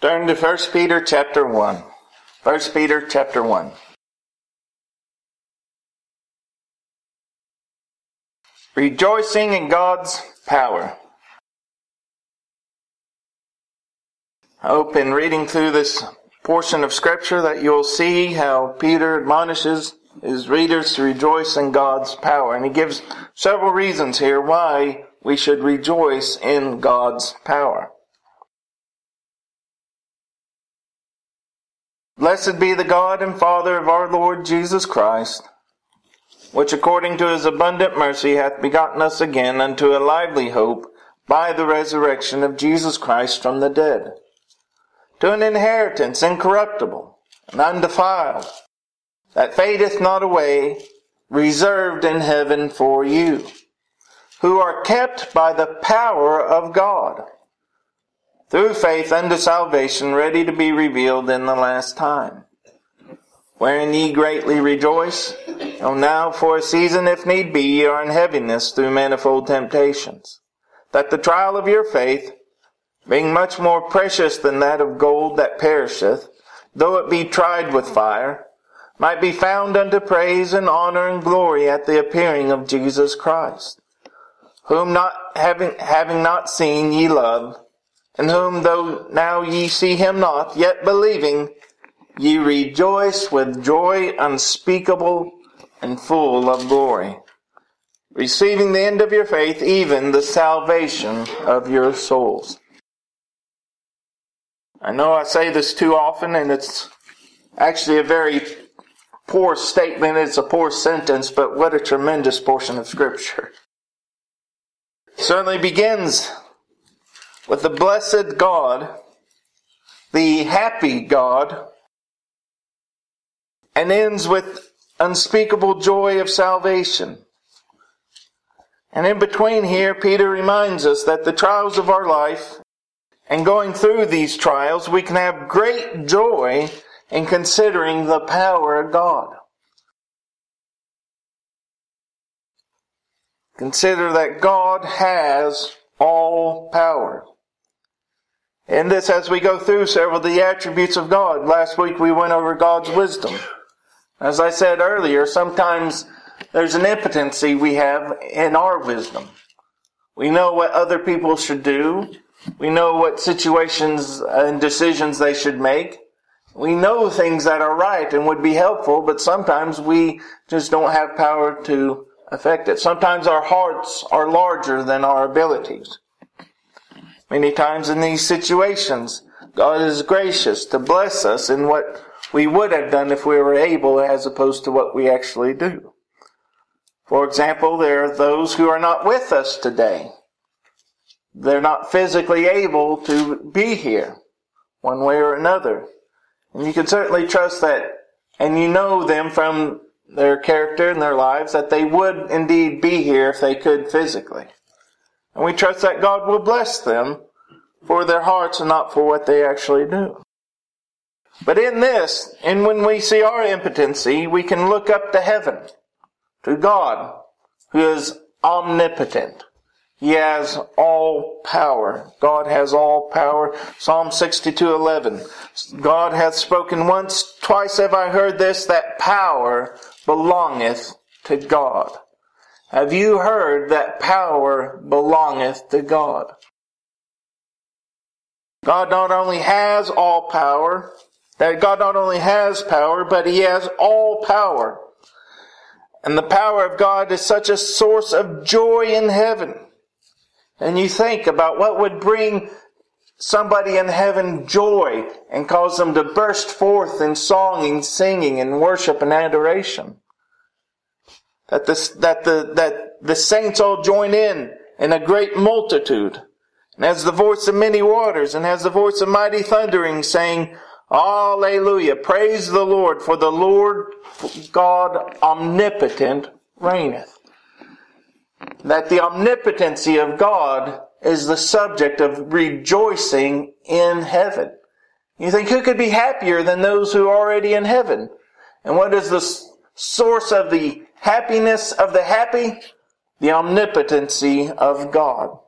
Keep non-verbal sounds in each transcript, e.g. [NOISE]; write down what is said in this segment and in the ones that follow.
Turn to 1 Peter chapter 1. 1 Peter chapter 1. Rejoicing in God's power. I hope in reading through this portion of Scripture that you'll see how Peter admonishes his readers to rejoice in God's power. And he gives several reasons here why we should rejoice in God's power. Blessed be the God and Father of our Lord Jesus Christ, which according to his abundant mercy hath begotten us again unto a lively hope by the resurrection of Jesus Christ from the dead, to an inheritance incorruptible and undefiled, that fadeth not away, reserved in heaven for you, who are kept by the power of God through faith unto salvation, ready to be revealed in the last time. Wherein ye greatly rejoice, though now for a season, if need be, ye are in heaviness through manifold temptations, that the trial of your faith, being much more precious than that of gold that perisheth, though it be tried with fire, might be found unto praise and honor and glory at the appearing of Jesus Christ, whom not having, having not seen ye love, in whom though now ye see him not, yet believing, ye rejoice with joy unspeakable and full of glory, receiving the end of your faith, even the salvation of your souls. I know I say this too often, and it's actually a very poor statement. It's a poor sentence, but what a tremendous portion of Scripture. It certainly begins with the blessed God, the happy God, and ends with unspeakable joy of salvation. And in between here, Peter reminds us that the trials of our life and going through these trials, we can have great joy in considering the power of God. Consider that God has all power. In this, as we go through several of the attributes of God, last week we went over God's wisdom. As I said earlier, sometimes there's an impotency we have in our wisdom. We know what other people should do. We know what situations and decisions they should make. We know things that are right and would be helpful, but sometimes we just don't have power to affect it. Sometimes our hearts are larger than our abilities. Many times in these situations, God is gracious to bless us in what we would have done if we were able as opposed to what we actually do. For example, there are those who are not with us today. They're not physically able to be here one way or another. And you can certainly trust that, and you know them from their character and their lives that they would indeed be here if they could physically. And we trust that God will bless them for their hearts and not for what they actually do. But in this, and when we see our impotency, we can look up to heaven, to God, who is omnipotent. He has all power. God has all power. Psalm 62:11. God hath spoken once, twice have I heard this, that power belongeth to God. Have you heard that power belongeth to God? God not only has all power, that God not only has power, but He has all power. And the power of God is such a source of joy in heaven. And you think about what would bring somebody in heaven joy and cause them to burst forth in song and singing and worship and adoration. That the, that the, that the saints all join in in a great multitude, and has the voice of many waters, and has the voice of mighty thundering, saying, Alleluia, praise the Lord, for the Lord God omnipotent reigneth. That the omnipotency of God is the subject of rejoicing in heaven. You think who could be happier than those who are already in heaven? And what is the source of the happiness of the happy? The omnipotency of God.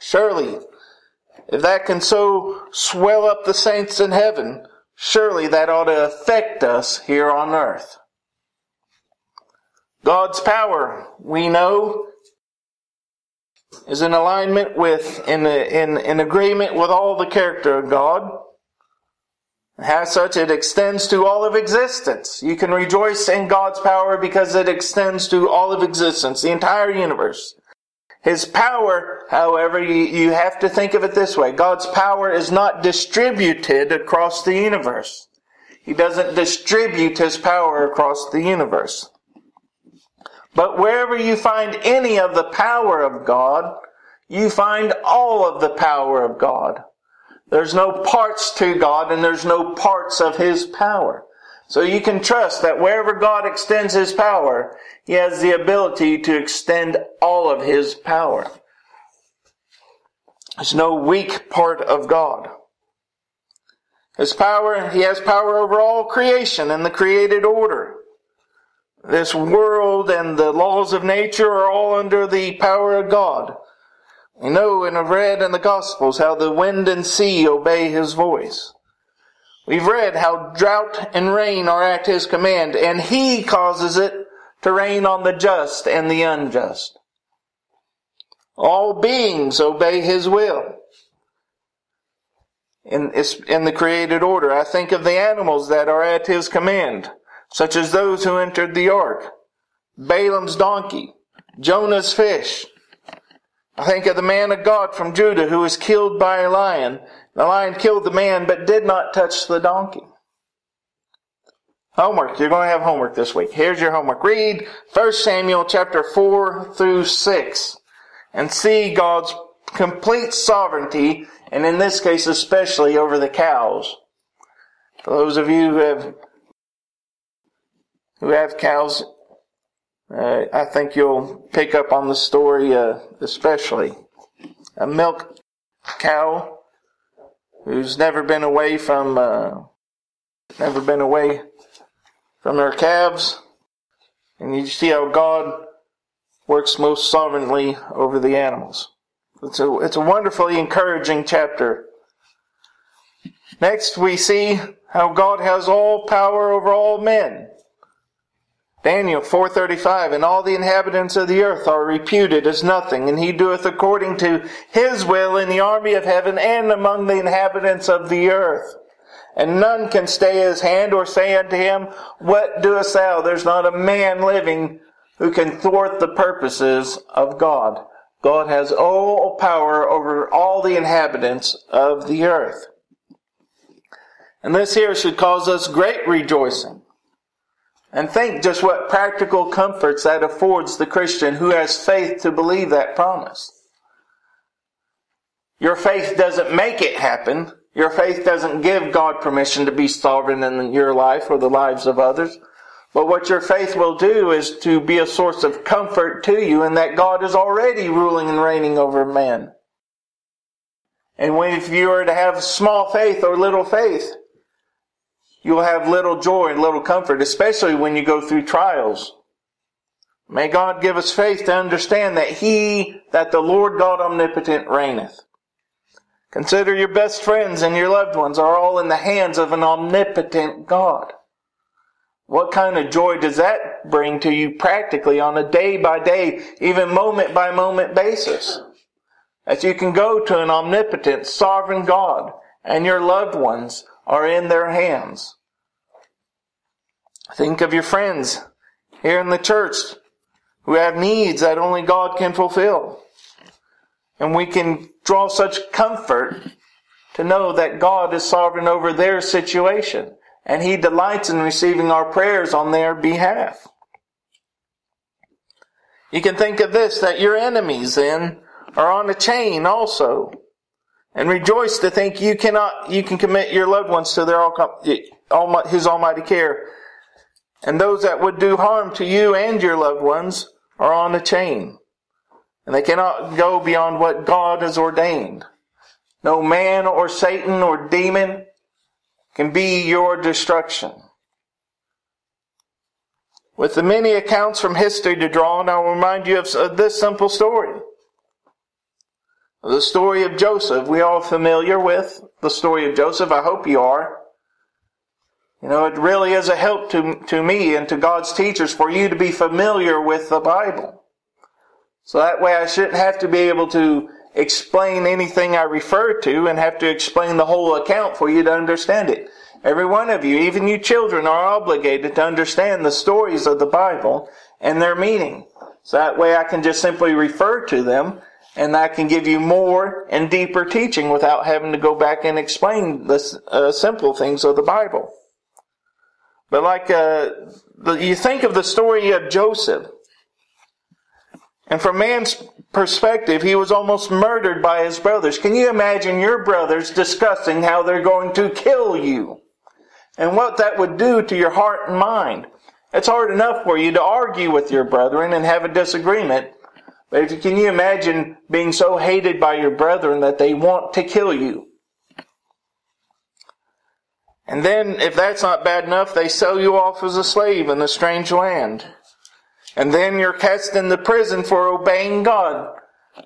Surely, if that can so swell up the saints in heaven, surely that ought to affect us here on earth. God's power, we know, is in alignment with, in, in, in agreement with all the character of God. As such, it extends to all of existence. You can rejoice in God's power because it extends to all of existence, the entire universe. His power, however, you, you have to think of it this way. God's power is not distributed across the universe. He doesn't distribute His power across the universe. But wherever you find any of the power of God, you find all of the power of God. There's no parts to God and there's no parts of His power. So you can trust that wherever God extends His power, He has the ability to extend all of His power. There's no weak part of God. His power, He has power over all creation and the created order. This world and the laws of nature are all under the power of God. We know and have read in the Gospels how the wind and sea obey His voice. We've read how drought and rain are at His command, and He causes it to rain on the just and the unjust. All beings obey His will. In, in the created order, I think of the animals that are at His command, such as those who entered the ark, Balaam's donkey, Jonah's fish, I think of the man of God from Judah who was killed by a lion. The lion killed the man but did not touch the donkey. Homework. You're going to have homework this week. Here's your homework. Read 1 Samuel chapter 4 through 6 and see God's complete sovereignty and in this case especially over the cows. For those of you who have who have cows, uh, I think you'll pick up on the story, uh, especially. A milk cow who's never been away from, uh, never been away from her calves. And you see how God works most sovereignly over the animals. It's a, it's a wonderfully encouraging chapter. Next, we see how God has all power over all men. Daniel 4:35 and all the inhabitants of the earth are reputed as nothing and he doeth according to his will in the army of heaven and among the inhabitants of the earth. And none can stay his hand or say unto him what doest thou there's not a man living who can thwart the purposes of God. God has all power over all the inhabitants of the earth. And this here should cause us great rejoicing and think just what practical comforts that affords the Christian who has faith to believe that promise. Your faith doesn't make it happen. Your faith doesn't give God permission to be sovereign in your life or the lives of others. But what your faith will do is to be a source of comfort to you in that God is already ruling and reigning over men. And when if you are to have small faith or little faith, you will have little joy and little comfort, especially when you go through trials. May God give us faith to understand that He, that the Lord God omnipotent reigneth. Consider your best friends and your loved ones are all in the hands of an omnipotent God. What kind of joy does that bring to you practically on a day by day, even moment by moment basis? That you can go to an omnipotent, sovereign God and your loved ones are in their hands. Think of your friends here in the church who have needs that only God can fulfill. And we can draw such comfort to know that God is sovereign over their situation and He delights in receiving our prayers on their behalf. You can think of this, that your enemies then are on a chain also. And rejoice to think you cannot, you can commit your loved ones to their all, His almighty care and those that would do harm to you and your loved ones are on a chain. And they cannot go beyond what God has ordained. No man or Satan or demon can be your destruction. With the many accounts from history to draw on, I'll remind you of this simple story. The story of Joseph, we all familiar with the story of Joseph. I hope you are. You know, it really is a help to, to me and to God's teachers for you to be familiar with the Bible. So that way I shouldn't have to be able to explain anything I refer to and have to explain the whole account for you to understand it. Every one of you, even you children, are obligated to understand the stories of the Bible and their meaning. So that way I can just simply refer to them and I can give you more and deeper teaching without having to go back and explain the uh, simple things of the Bible. But like uh, the, you think of the story of Joseph, and from man's perspective, he was almost murdered by his brothers. Can you imagine your brothers discussing how they're going to kill you? And what that would do to your heart and mind. It's hard enough for you to argue with your brethren and have a disagreement, but if can you imagine being so hated by your brethren that they want to kill you? And then, if that's not bad enough, they sell you off as a slave in a strange land. And then you're cast into prison for obeying God.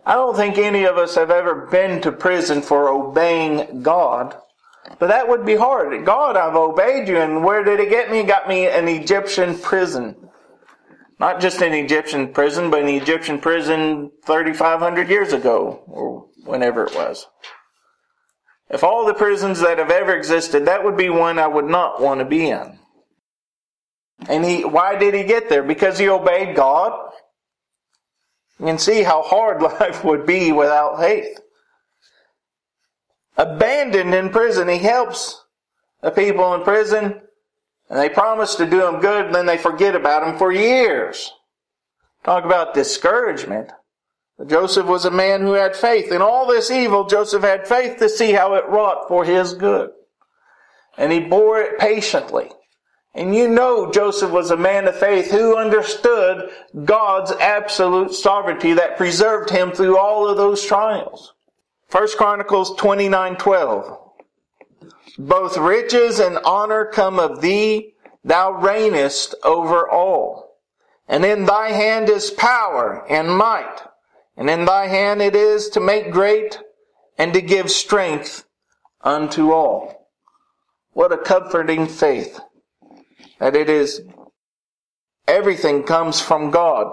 I don't think any of us have ever been to prison for obeying God. But that would be hard. God, I've obeyed you, and where did it get me? It got me an Egyptian prison. Not just an Egyptian prison, but an Egyptian prison 3,500 years ago, or whenever it was. If all the prisons that have ever existed, that would be one I would not want to be in. And he, why did he get there? Because he obeyed God. You can see how hard [LAUGHS] life would be without faith. Abandoned in prison, he helps the people in prison and they promise to do him good, and then they forget about him for years. Talk about discouragement. Joseph was a man who had faith. In all this evil, Joseph had faith to see how it wrought for his good. And he bore it patiently. And you know Joseph was a man of faith who understood God's absolute sovereignty that preserved him through all of those trials. First Chronicles 29:12 both riches and honor come of thee. Thou reignest over all. And in thy hand is power and might. And in thy hand it is to make great and to give strength unto all. What a comforting faith that it is everything comes from God.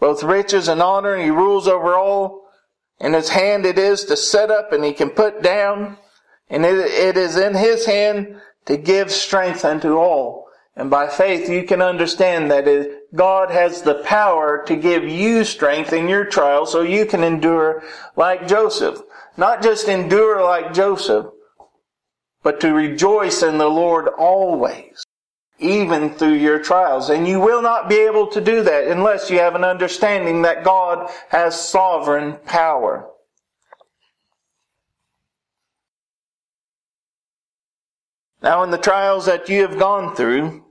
Both riches and honor, and he rules over all. In his hand it is to set up and he can put down. And it, it is in His hand to give strength unto all. And by faith, you can understand that God has the power to give you strength in your trial so you can endure like Joseph. Not just endure like Joseph, but to rejoice in the Lord always, even through your trials. And you will not be able to do that unless you have an understanding that God has sovereign power. Now, in the trials that you have gone through,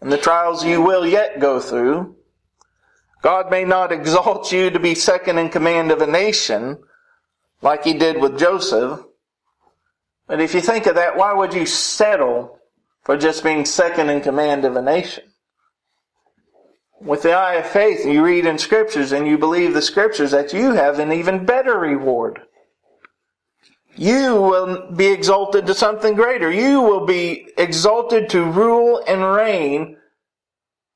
and the trials you will yet go through, God may not [LAUGHS] exalt you to be second in command of a nation, like He did with Joseph. But if you think of that, why would you settle for just being second in command of a nation? With the eye of faith, you read in scriptures and you believe the scriptures that you have an even better reward you will be exalted to something greater. You will be exalted to rule and reign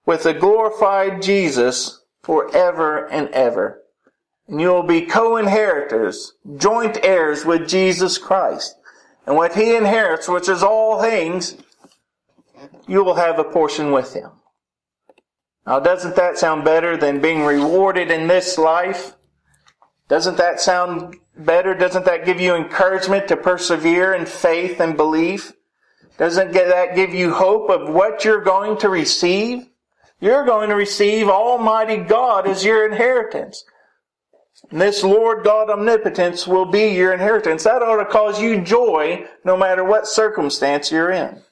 with the glorified Jesus forever and ever. And you will be co-inheritors, joint heirs with Jesus Christ. And what he inherits, which is all things, you will have a portion with him. Now, doesn't that sound better than being rewarded in this life? Doesn't that sound better? Doesn't that give you encouragement to persevere in faith and belief? Doesn't that give you hope of what you're going to receive? You're going to receive Almighty God as your inheritance. And this Lord God omnipotence will be your inheritance. That ought to cause you joy no matter what circumstance you're in.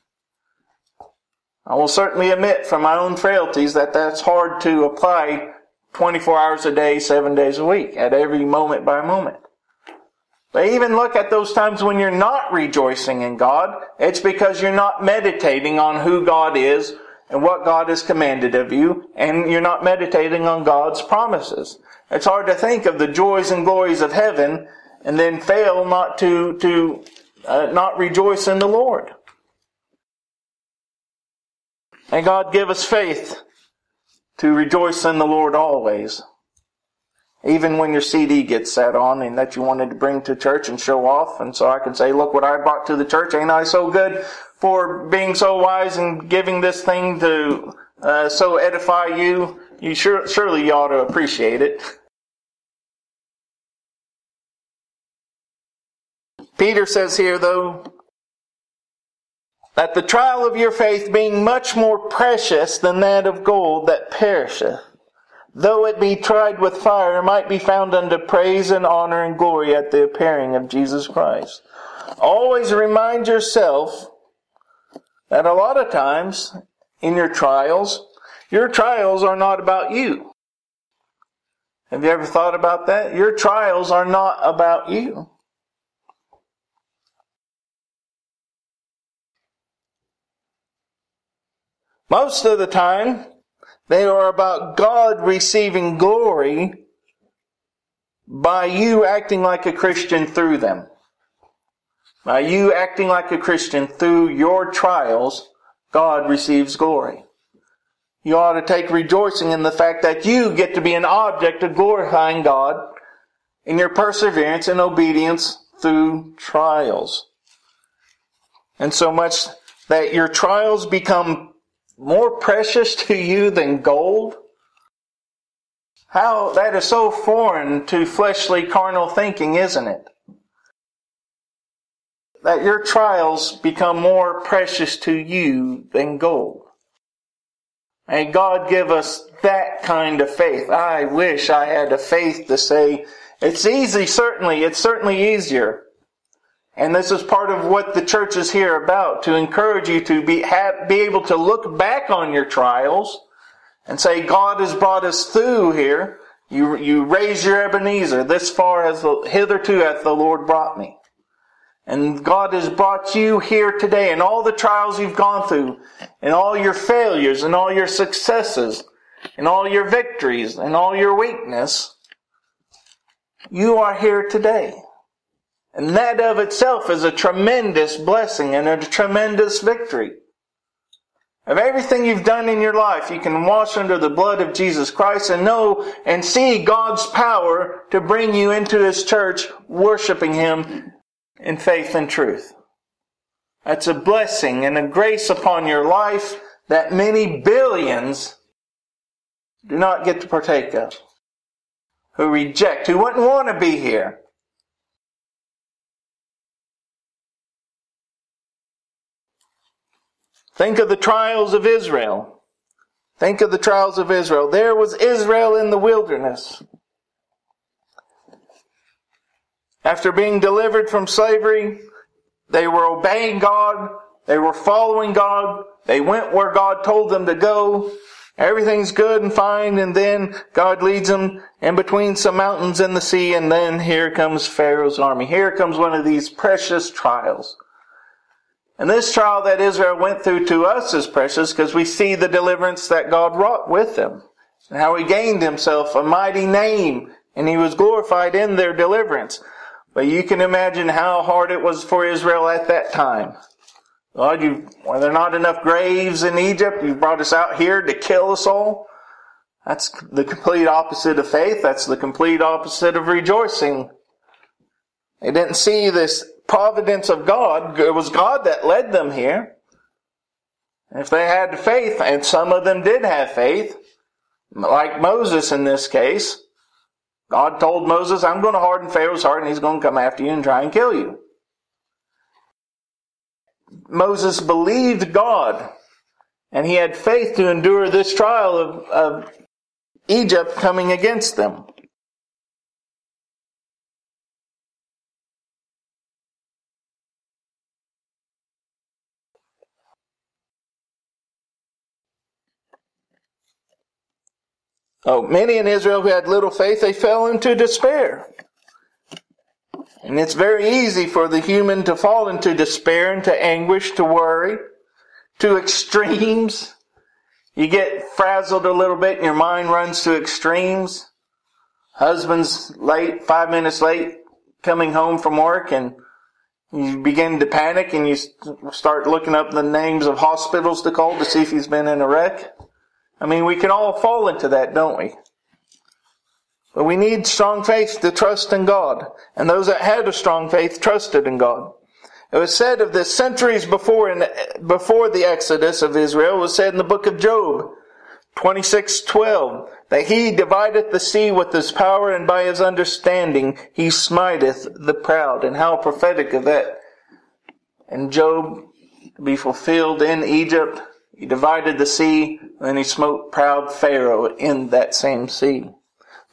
I will certainly admit from my own frailties that that's hard to apply 24 hours a day, seven days a week, at every moment by moment. But even look at those times when you're not rejoicing in God. It's because you're not meditating on who God is and what God has commanded of you, and you're not meditating on God's promises. It's hard to think of the joys and glories of heaven and then fail not to, to uh, not rejoice in the Lord. And God give us faith to rejoice in the Lord always. Even when your CD gets set on and that you wanted to bring to church and show off. And so I can say, look what I brought to the church. Ain't I so good for being so wise and giving this thing to uh, so edify you? You sure, surely you ought to appreciate it. Peter says here, though, that the trial of your faith being much more precious than that of gold that perisheth, though it be tried with fire, might be found unto praise and honor and glory at the appearing of Jesus Christ. Always remind yourself that a lot of times in your trials, your trials are not about you. Have you ever thought about that? Your trials are not about you. Most of the time, they are about God receiving glory by you acting like a Christian through them. By you acting like a Christian through your trials, God receives glory. You ought to take rejoicing in the fact that you get to be an object of glorifying God in your perseverance and obedience through trials. And so much that your trials become more precious to you than gold? How that is so foreign to fleshly carnal thinking, isn't it? That your trials become more precious to you than gold. May God give us that kind of faith. I wish I had a faith to say, it's easy, certainly, it's certainly easier and this is part of what the church is here about, to encourage you to be, have, be able to look back on your trials and say, God has brought us through here. You, you raise your Ebenezer. This far as the, hitherto hath the Lord brought me. And God has brought you here today and all the trials you've gone through and all your failures and all your successes and all your victories and all your weakness. You are here today. And that of itself is a tremendous blessing and a tremendous victory. Of everything you've done in your life, you can wash under the blood of Jesus Christ and know and see God's power to bring you into His church, worshiping Him in faith and truth. That's a blessing and a grace upon your life that many billions do not get to partake of. Who reject, who wouldn't want to be here. Think of the trials of Israel. Think of the trials of Israel. There was Israel in the wilderness. After being delivered from slavery, they were obeying God. They were following God. They went where God told them to go. Everything's good and fine. And then God leads them in between some mountains and the sea. And then here comes Pharaoh's army. Here comes one of these precious trials. And this trial that Israel went through to us is precious because we see the deliverance that God wrought with them and how he gained himself a mighty name and he was glorified in their deliverance. But you can imagine how hard it was for Israel at that time. Lord, you, were there not enough graves in Egypt? You brought us out here to kill us all? That's the complete opposite of faith. That's the complete opposite of rejoicing. They didn't see this providence of God. It was God that led them here. If they had faith, and some of them did have faith, like Moses in this case, God told Moses, I'm going to harden Pharaoh's heart and he's going to come after you and try and kill you. Moses believed God and he had faith to endure this trial of, of Egypt coming against them. Oh, many in Israel who had little faith, they fell into despair. And it's very easy for the human to fall into despair, into anguish, to worry, to extremes. You get frazzled a little bit and your mind runs to extremes. Husband's late, five minutes late, coming home from work and you begin to panic and you start looking up the names of hospitals to call to see if he's been in a wreck. I mean, we can all fall into that, don't we? But we need strong faith to trust in God. And those that had a strong faith trusted in God. It was said of this centuries before in, before the exodus of Israel, it was said in the book of Job, 26:12, that he divideth the sea with his power and by his understanding he smiteth the proud. And how prophetic of that. And Job be fulfilled in Egypt, he divided the sea, and he smote proud Pharaoh in that same sea.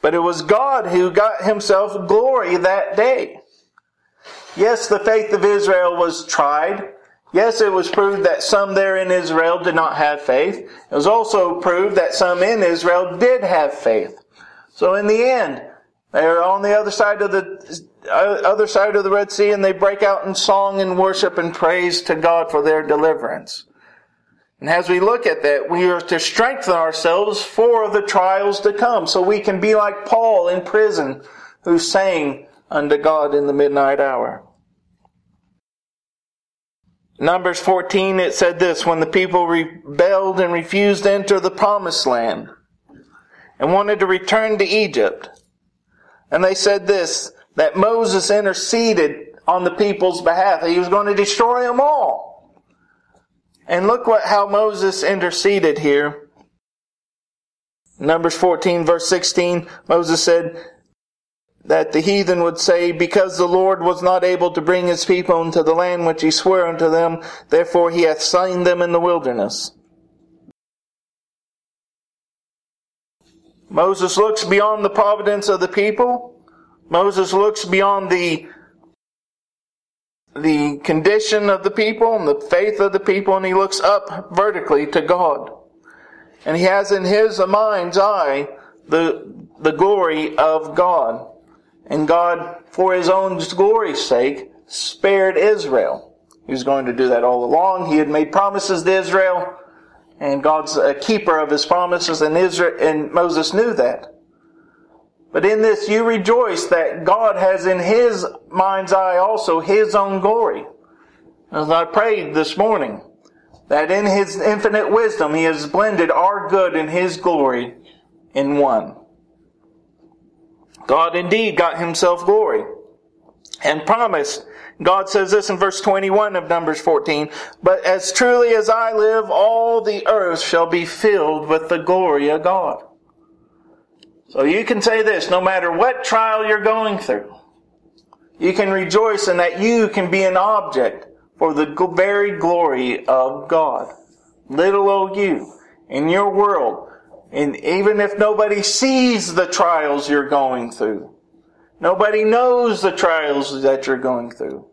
But it was God who got himself glory that day. Yes, the faith of Israel was tried. Yes, it was proved that some there in Israel did not have faith. It was also proved that some in Israel did have faith. So in the end, they're on the other side of the other side of the Red Sea and they break out in song and worship and praise to God for their deliverance. And as we look at that, we are to strengthen ourselves for the trials to come. So we can be like Paul in prison who sang unto God in the midnight hour. Numbers 14, it said this, when the people rebelled and refused to enter the promised land and wanted to return to Egypt. And they said this, that Moses interceded on the people's behalf. He was going to destroy them all. And look what how Moses interceded here. Numbers 14 verse 16, Moses said that the heathen would say, because the Lord was not able to bring his people into the land which he swore unto them, therefore he hath slain them in the wilderness. Moses looks beyond the providence of the people. Moses looks beyond the the condition of the people and the faith of the people, and he looks up vertically to God. And he has in his mind's eye the, the glory of God. And God, for his own glory's sake, spared Israel. He was going to do that all along. He had made promises to Israel, and God's a keeper of his promises, and Israel, and Moses knew that. But in this you rejoice that God has in His mind's eye also His own glory. As I prayed this morning, that in His infinite wisdom He has blended our good and His glory in one. God indeed got Himself glory and promised. God says this in verse 21 of Numbers 14, But as truly as I live, all the earth shall be filled with the glory of God. So you can say this, no matter what trial you're going through, you can rejoice in that you can be an object for the very glory of God. Little old you in your world. And even if nobody sees the trials you're going through, nobody knows the trials that you're going through.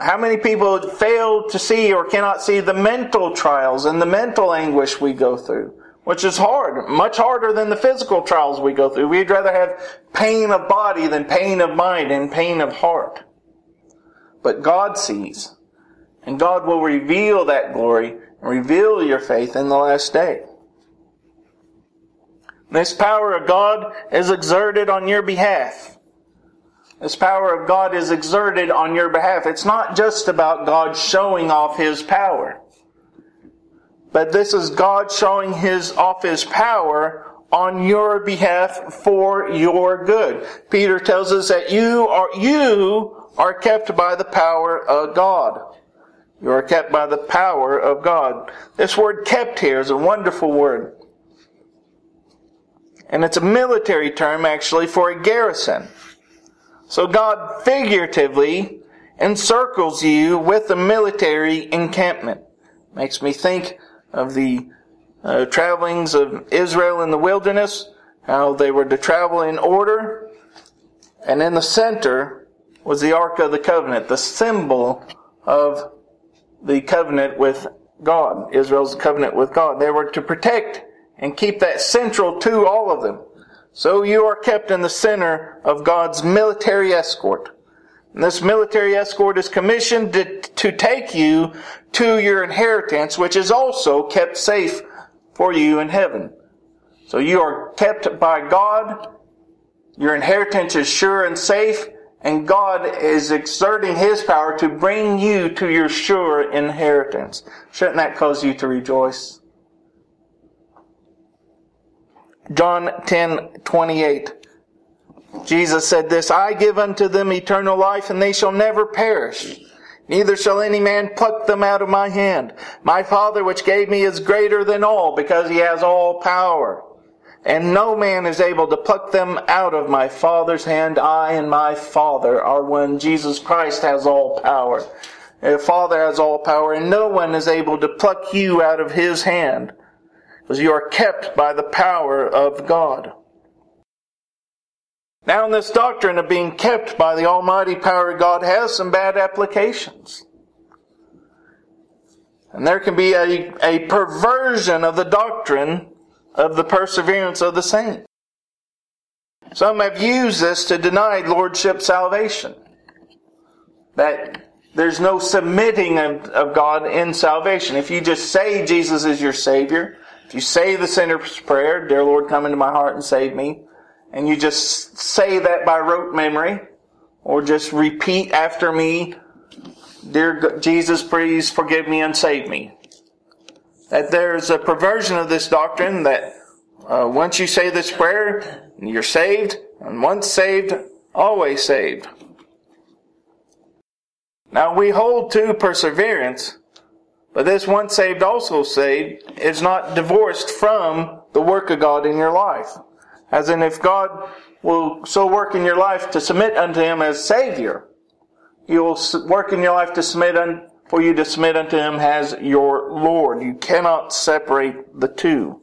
How many people fail to see or cannot see the mental trials and the mental anguish we go through? Which is hard, much harder than the physical trials we go through. We'd rather have pain of body than pain of mind and pain of heart. But God sees, and God will reveal that glory and reveal your faith in the last day. This power of God is exerted on your behalf. This power of God is exerted on your behalf. It's not just about God showing off His power. But this is God showing his off his power on your behalf for your good. Peter tells us that you are you are kept by the power of God. You are kept by the power of God. This word kept here is a wonderful word. And it's a military term actually for a garrison. So God figuratively encircles you with a military encampment. Makes me think of the uh, travelings of Israel in the wilderness, how they were to travel in order, and in the center was the Ark of the Covenant, the symbol of the covenant with God, Israel's covenant with God. They were to protect and keep that central to all of them. So you are kept in the center of God's military escort. This military escort is commissioned to, to take you to your inheritance, which is also kept safe for you in heaven. So you are kept by God. Your inheritance is sure and safe, And God is exerting His power to bring you to your sure inheritance. Shouldn't that cause you to rejoice? John 10, 28. Jesus said this, I give unto them eternal life and they shall never perish. Neither shall any man pluck them out of my hand. My Father which gave me is greater than all because he has all power. And no man is able to pluck them out of my Father's hand. I and my Father are one. Jesus Christ has all power. The Father has all power and no one is able to pluck you out of his hand because you are kept by the power of God. Now, in this doctrine of being kept by the almighty power of God has some bad applications. And there can be a, a perversion of the doctrine of the perseverance of the saints. Some have used this to deny lordship salvation. That there's no submitting of, of God in salvation. If you just say Jesus is your Savior, if you say the sinner's prayer, Dear Lord, come into my heart and save me, and you just say that by rote memory, or just repeat after me, Dear Jesus, please forgive me and save me. That there's a perversion of this doctrine that uh, once you say this prayer, you're saved, and once saved, always saved. Now we hold to perseverance, but this once saved, also saved is not divorced from the work of God in your life. As in, if God will so work in your life to submit unto Him as Savior, He will work in your life to submit un, for you to submit unto Him as your Lord. You cannot separate the two.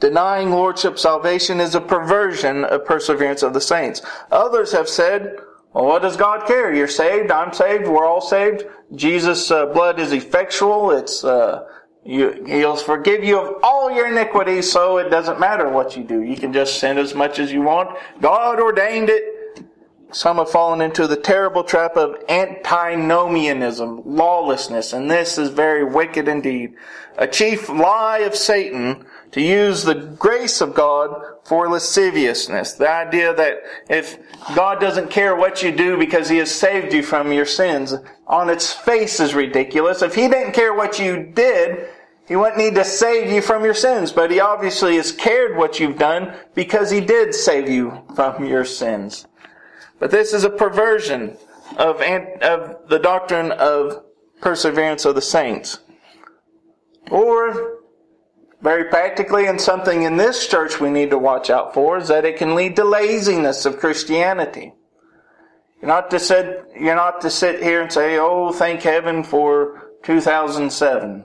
Denying lordship salvation is a perversion of perseverance of the saints. Others have said, well, what does God care? You're saved, I'm saved, we're all saved. Jesus' uh, blood is effectual, it's uh, you, he'll forgive you of all your iniquities, so it doesn't matter what you do. You can just sin as much as you want. God ordained it. Some have fallen into the terrible trap of antinomianism, lawlessness, and this is very wicked indeed. A chief lie of Satan to use the grace of God for lasciviousness. The idea that if God doesn't care what you do because He has saved you from your sins, on its face is ridiculous. If He didn't care what you did, He wouldn't need to save you from your sins, but He obviously has cared what you've done because He did save you from your sins. But this is a perversion of, of the doctrine of perseverance of the saints. Or very practically, and something in this church we need to watch out for is that it can lead to laziness of Christianity. You're not to sit, you're not to sit here and say, oh, thank heaven for 2007.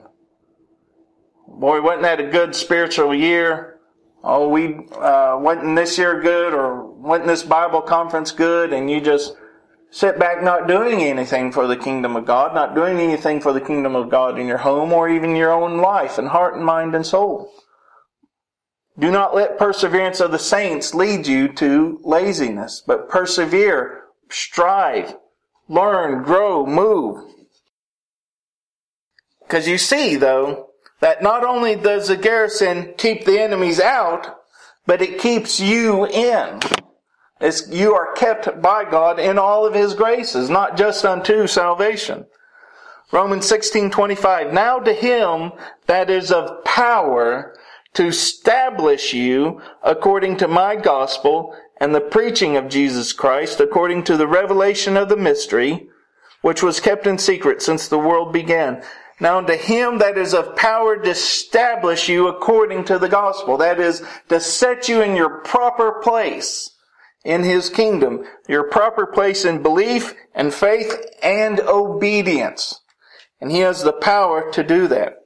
Boy, wasn't that a good spiritual year? Oh, we, uh, wasn't this year good or wasn't this Bible conference good? And you just sit back not doing anything for the kingdom of God, not doing anything for the kingdom of God in your home or even your own life and heart and mind and soul. Do not let perseverance of the saints lead you to laziness, but persevere, strive, learn, grow, move. Because you see, though, that not only does the garrison keep the enemies out, but it keeps you in. It's, you are kept by God in all of His graces, not just unto salvation. Romans 16:25 Now to him that is of power to establish you according to my gospel and the preaching of Jesus Christ according to the revelation of the mystery which was kept in secret since the world began. Now to him that is of power to establish you according to the gospel, that is to set you in your proper place in his kingdom, your proper place in belief and faith and obedience. And he has the power to do that.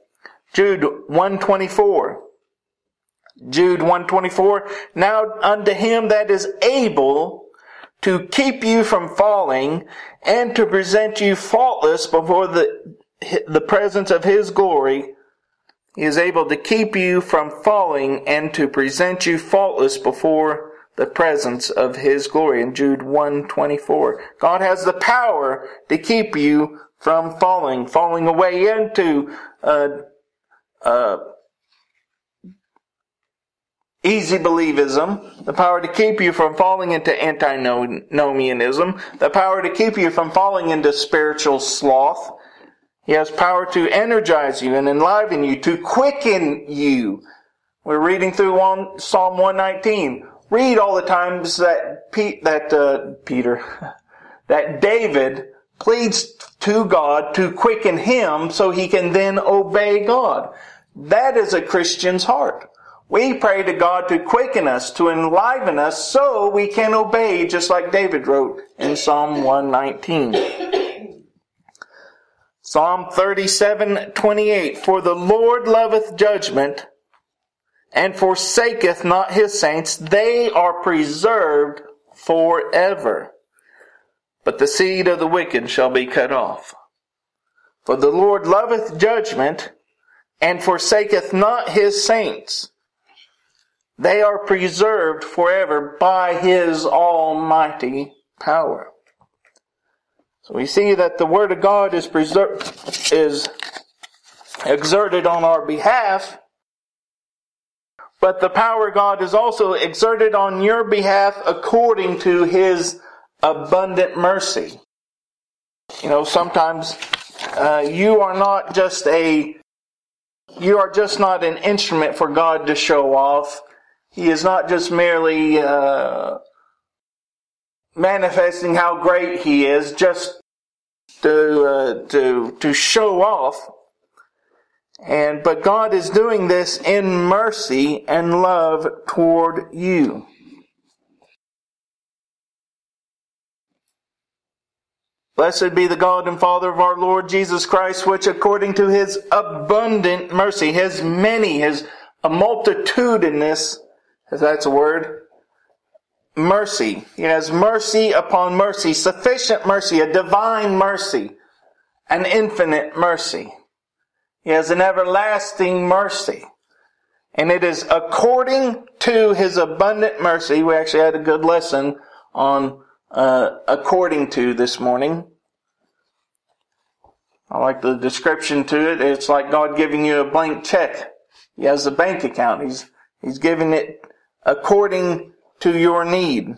Jude 124. Jude 124. Now unto him that is able to keep you from falling and to present you faultless before the, the presence of his glory. He is able to keep you from falling and to present you faultless before the presence of his glory in Jude 1:24. God has the power to keep you from falling, falling away into uh, uh, easy believism, the power to keep you from falling into antinomianism, the power to keep you from falling into spiritual sloth. He has power to energize you and enliven you, to quicken you. We're reading through Psalm 119. Read all the times that Pete, that uh, Peter, [LAUGHS] that David pleads to God to quicken him so he can then obey God. That is a Christian's heart. We pray to God to quicken us, to enliven us, so we can obey, just like David wrote in Psalm 119. Psalm 37, 28. For the Lord loveth judgment, and forsaketh not his saints. They are preserved forever. But the seed of the wicked shall be cut off. For the Lord loveth judgment, and forsaketh not his saints. They are preserved forever by His almighty power. So we see that the Word of God is preserved, is exerted on our behalf, but the power of God is also exerted on your behalf according to His abundant mercy. You know, sometimes uh, you are not just a, you are just not an instrument for God to show off. He is not just merely uh, manifesting how great he is, just to uh, to to show off. And but God is doing this in mercy and love toward you. Blessed be the God and Father of our Lord Jesus Christ, which according to his abundant mercy, his many, his a multitudinous if that's a word. Mercy. He has mercy upon mercy, sufficient mercy, a divine mercy, an infinite mercy. He has an everlasting mercy. And it is according to his abundant mercy. We actually had a good lesson on uh, according to this morning. I like the description to it. It's like God giving you a blank check. He has a bank account. He's, he's giving it according to your need.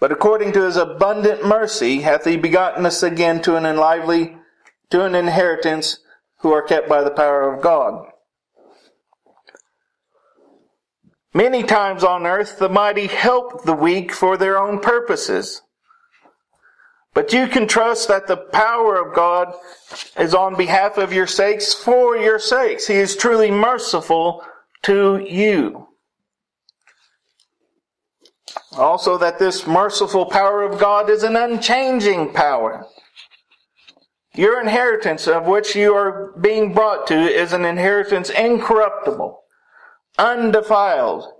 But according to his abundant mercy hath he begotten us again to an lively, to an inheritance who are kept by the power of God. Many times on earth the mighty help the weak for their own purposes. But you can trust that the power of God is on behalf of your sakes for your sakes. He is truly merciful to you. Also, that this merciful power of God is an unchanging power. Your inheritance, of which you are being brought to, is an inheritance incorruptible, undefiled,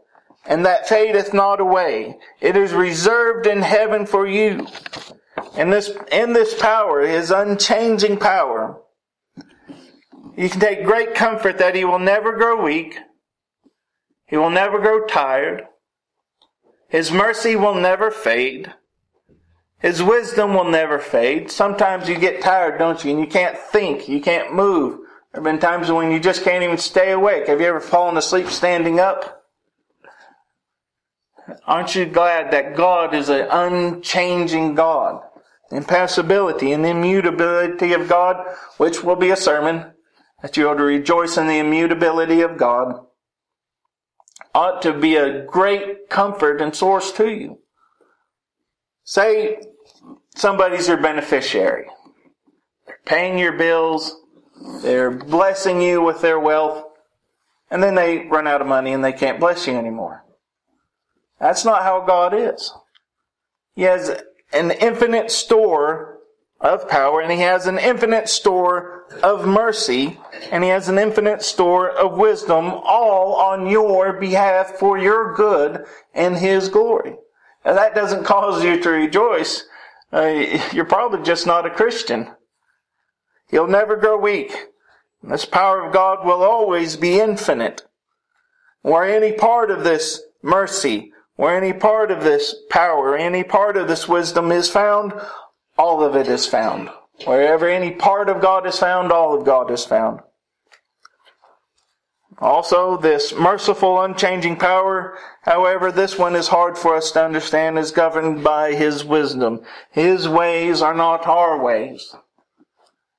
and that fadeth not away. It is reserved in heaven for you. And this, in this power, his unchanging power, you can take great comfort that he will never grow weak, he will never grow tired. His mercy will never fade. His wisdom will never fade. Sometimes you get tired, don't you? And you can't think. You can't move. There have been times when you just can't even stay awake. Have you ever fallen asleep standing up? Aren't you glad that God is an unchanging God? Impassibility and the immutability of God, which will be a sermon, that you ought to rejoice in the immutability of God ought to be a great comfort and source to you. Say somebody's your beneficiary. They're paying your bills. They're blessing you with their wealth. And then they run out of money and they can't bless you anymore. That's not how God is. He has an infinite store of power, and he has an infinite store of mercy, and he has an infinite store of wisdom, all on your behalf for your good and his glory. Now, that doesn't cause you to rejoice. Uh, you're probably just not a Christian. You'll never grow weak. This power of God will always be infinite. Where any part of this mercy, where any part of this power, any part of this wisdom is found, all of it is found. Wherever any part of God is found, all of God is found. Also, this merciful, unchanging power, however, this one is hard for us to understand, is governed by His wisdom. His ways are not our ways.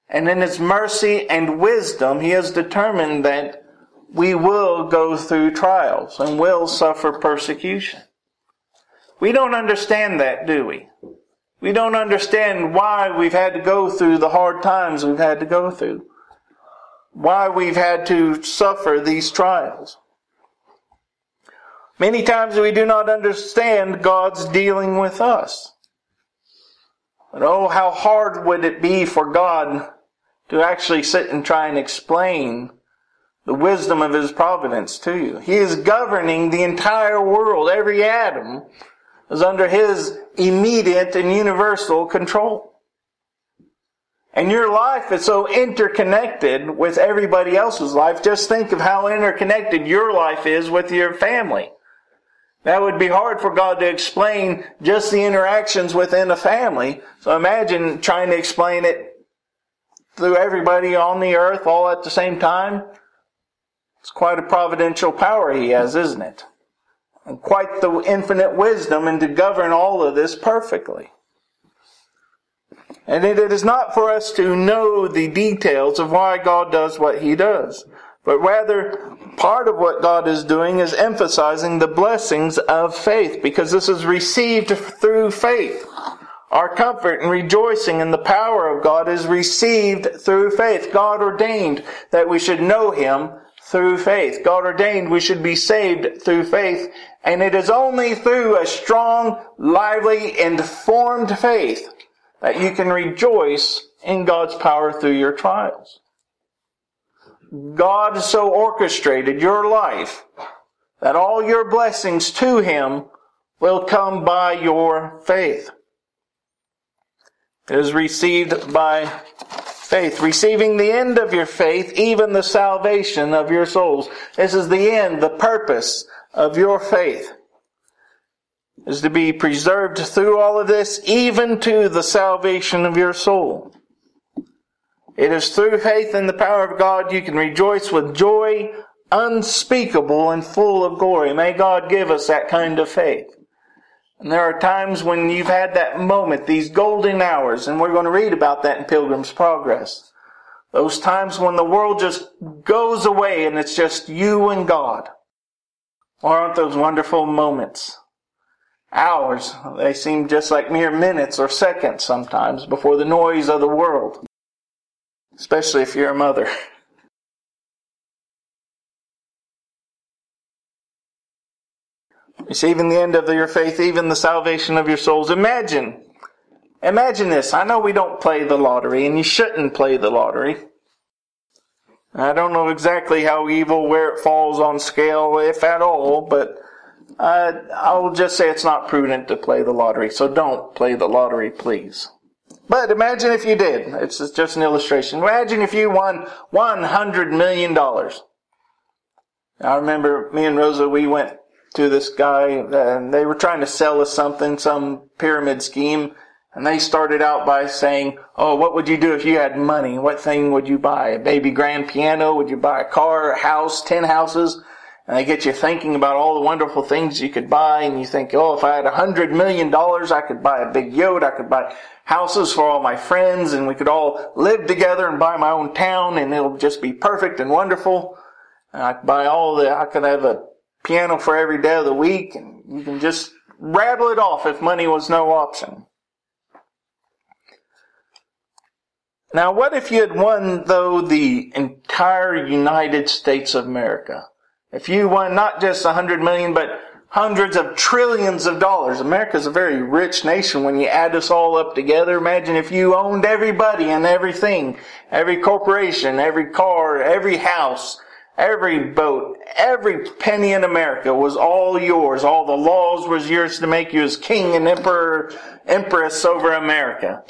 And in His mercy and wisdom, He has determined that we will go through trials and will suffer persecution. We don't understand that, do we? We don't understand why we've had to go through the hard times we've had to go through. Why we've had to suffer these trials. Many times we do not understand God's dealing with us. But oh, how hard would it be for God to actually sit and try and explain the wisdom of His providence to you. He is governing the entire world, every atom, is under his immediate and universal control. And your life is so interconnected with everybody else's life. Just think of how interconnected your life is with your family. That would be hard for God to explain just the interactions within a family. So imagine trying to explain it through everybody on the earth all at the same time. It's quite a providential power he has, isn't it? and quite the infinite wisdom and to govern all of this perfectly. And it is not for us to know the details of why God does what He does, but rather part of what God is doing is emphasizing the blessings of faith, because this is received through faith. Our comfort and rejoicing in the power of God is received through faith. God ordained that we should know Him through faith. God ordained we should be saved through faith, and it is only through a strong, lively, informed faith that you can rejoice in God's power through your trials. God so orchestrated your life that all your blessings to Him will come by your faith. It is received by faith, receiving the end of your faith, even the salvation of your souls. This is the end, the purpose of your faith is to be preserved through all of this, even to the salvation of your soul. It is through faith in the power of God you can rejoice with joy unspeakable and full of glory. May God give us that kind of faith. And there are times when you've had that moment, these golden hours, and we're going to read about that in Pilgrim's Progress. Those times when the world just goes away and it's just you and God. Aren't those wonderful moments? Hours. They seem just like mere minutes or seconds sometimes before the noise of the world. Especially if you're a mother. Receiving the end of your faith, even the salvation of your souls. Imagine. Imagine this. I know we don't play the lottery, and you shouldn't play the lottery. I don't know exactly how evil, where it falls on scale, if at all, but uh, I'll just say it's not prudent to play the lottery. So don't play the lottery, please. But imagine if you did. It's just an illustration. Imagine if you won $100 million. I remember me and Rosa, we went to this guy and they were trying to sell us something, some pyramid scheme. And they started out by saying, Oh, what would you do if you had money? What thing would you buy? A baby grand piano? Would you buy a car, a house, ten houses? And they get you thinking about all the wonderful things you could buy. And you think, Oh, if I had a hundred million dollars, I could buy a big yacht. I could buy houses for all my friends and we could all live together and buy my own town and it'll just be perfect and wonderful. And I could buy all the, I could have a piano for every day of the week and you can just rattle it off if money was no option. Now, what if you had won, though, the entire United States of America? If you won not just a hundred million, but hundreds of trillions of dollars. America's a very rich nation when you add us all up together. Imagine if you owned everybody and everything, every corporation, every car, every house, every boat, every penny in America was all yours. All the laws was yours to make you as king and emperor, empress over America.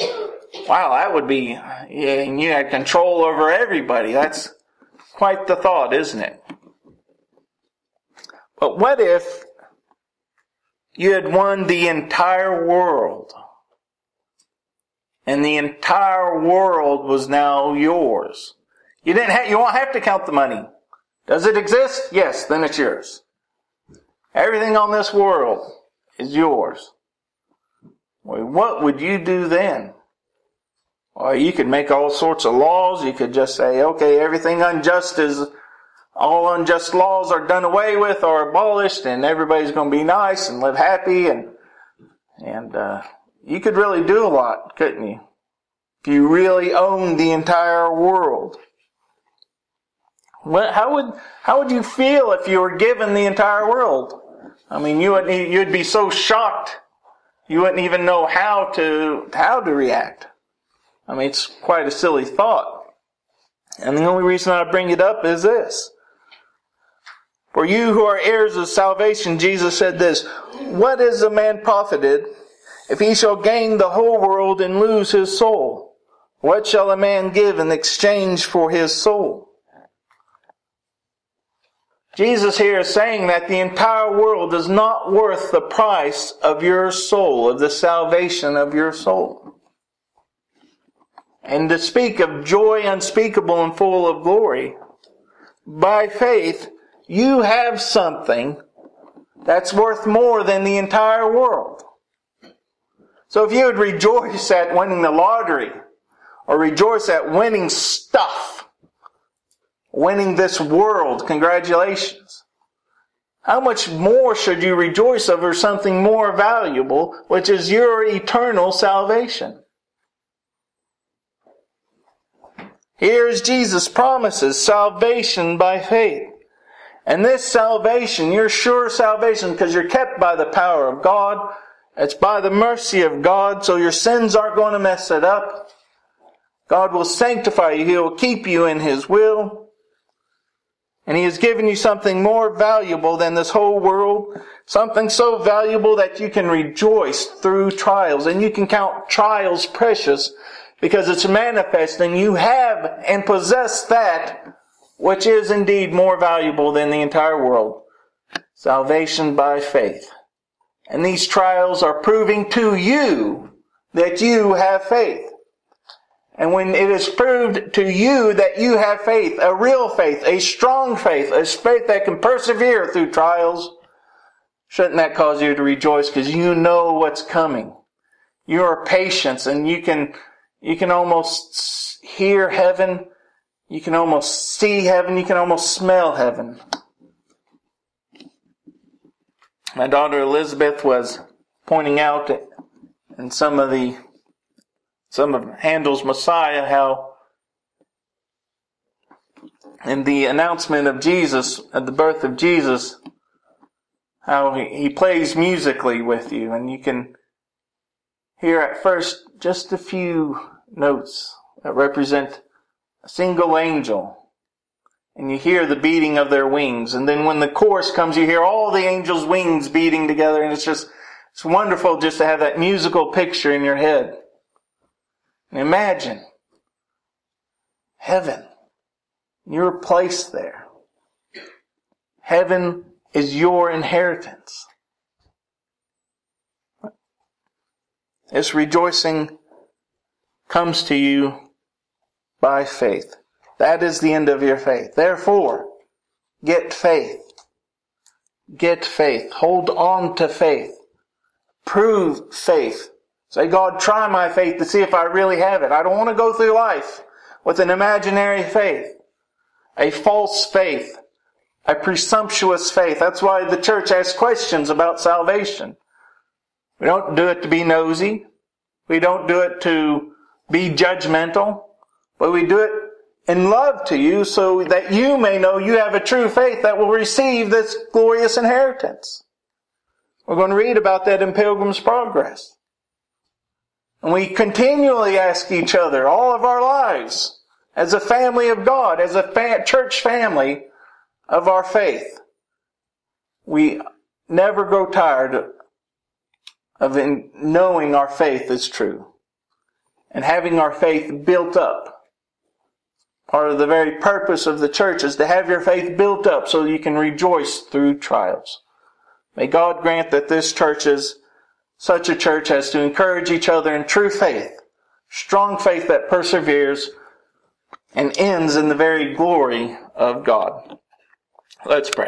Wow, that would be, yeah, and you had control over everybody. That's quite the thought, isn't it? But what if you had won the entire world? And the entire world was now yours. You didn't have, you won't have to count the money. Does it exist? Yes, then it's yours. Everything on this world is yours. Well, what would you do then? Well, you could make all sorts of laws. You could just say, okay, everything unjust is, all unjust laws are done away with or abolished and everybody's going to be nice and live happy and, and, uh, you could really do a lot, couldn't you? If you really owned the entire world. What, how would, how would you feel if you were given the entire world? I mean, you would, you'd be so shocked, you wouldn't even know how to, how to react. I mean, it's quite a silly thought. And the only reason I bring it up is this. For you who are heirs of salvation, Jesus said this, What is a man profited if he shall gain the whole world and lose his soul? What shall a man give in exchange for his soul? Jesus here is saying that the entire world is not worth the price of your soul, of the salvation of your soul. And to speak of joy unspeakable and full of glory, by faith, you have something that's worth more than the entire world. So if you would rejoice at winning the lottery, or rejoice at winning stuff, winning this world. Congratulations. How much more should you rejoice over something more valuable, which is your eternal salvation? Here's Jesus' promises salvation by faith. And this salvation, your sure salvation, because you're kept by the power of God, it's by the mercy of God, so your sins aren't going to mess it up. God will sanctify you. He will keep you in His will. And He has given you something more valuable than this whole world. Something so valuable that you can rejoice through trials. And you can count trials precious because it's manifest and you have and possess that which is indeed more valuable than the entire world. Salvation by faith. And these trials are proving to you that you have faith. And when it is proved to you that you have faith, a real faith, a strong faith, a faith that can persevere through trials, shouldn't that cause you to rejoice because you know what's coming? You are patient and you can, you can almost hear heaven. You can almost see heaven. You can almost smell heaven. My daughter Elizabeth was pointing out in some of the some of Handel's Messiah, how in the announcement of Jesus, at the birth of Jesus, how he, he plays musically with you, and you can hear at first just a few notes that represent a single angel. And you hear the beating of their wings. And then when the chorus comes, you hear all the angels' wings beating together. And it's just, it's wonderful just to have that musical picture in your head. Imagine heaven. You're placed there. Heaven is your inheritance. This rejoicing comes to you by faith. That is the end of your faith. Therefore, get faith. Get faith. Hold on to faith. Prove faith Say, God, try my faith to see if I really have it. I don't want to go through life with an imaginary faith, a false faith, a presumptuous faith. That's why the church asks questions about salvation. We don't do it to be nosy. We don't do it to be judgmental, but we do it in love to you so that you may know you have a true faith that will receive this glorious inheritance. We're going to read about that in Pilgrim's Progress. And we continually ask each other all of our lives, as a family of God, as a fa- church family of our faith. We never grow tired of knowing our faith is true and having our faith built up. Of the very purpose of the church is to have your faith built up so you can rejoice through trials. May God grant that this church is such a church has to encourage each other in true faith, strong faith that perseveres and ends in the very glory of God. Let's pray.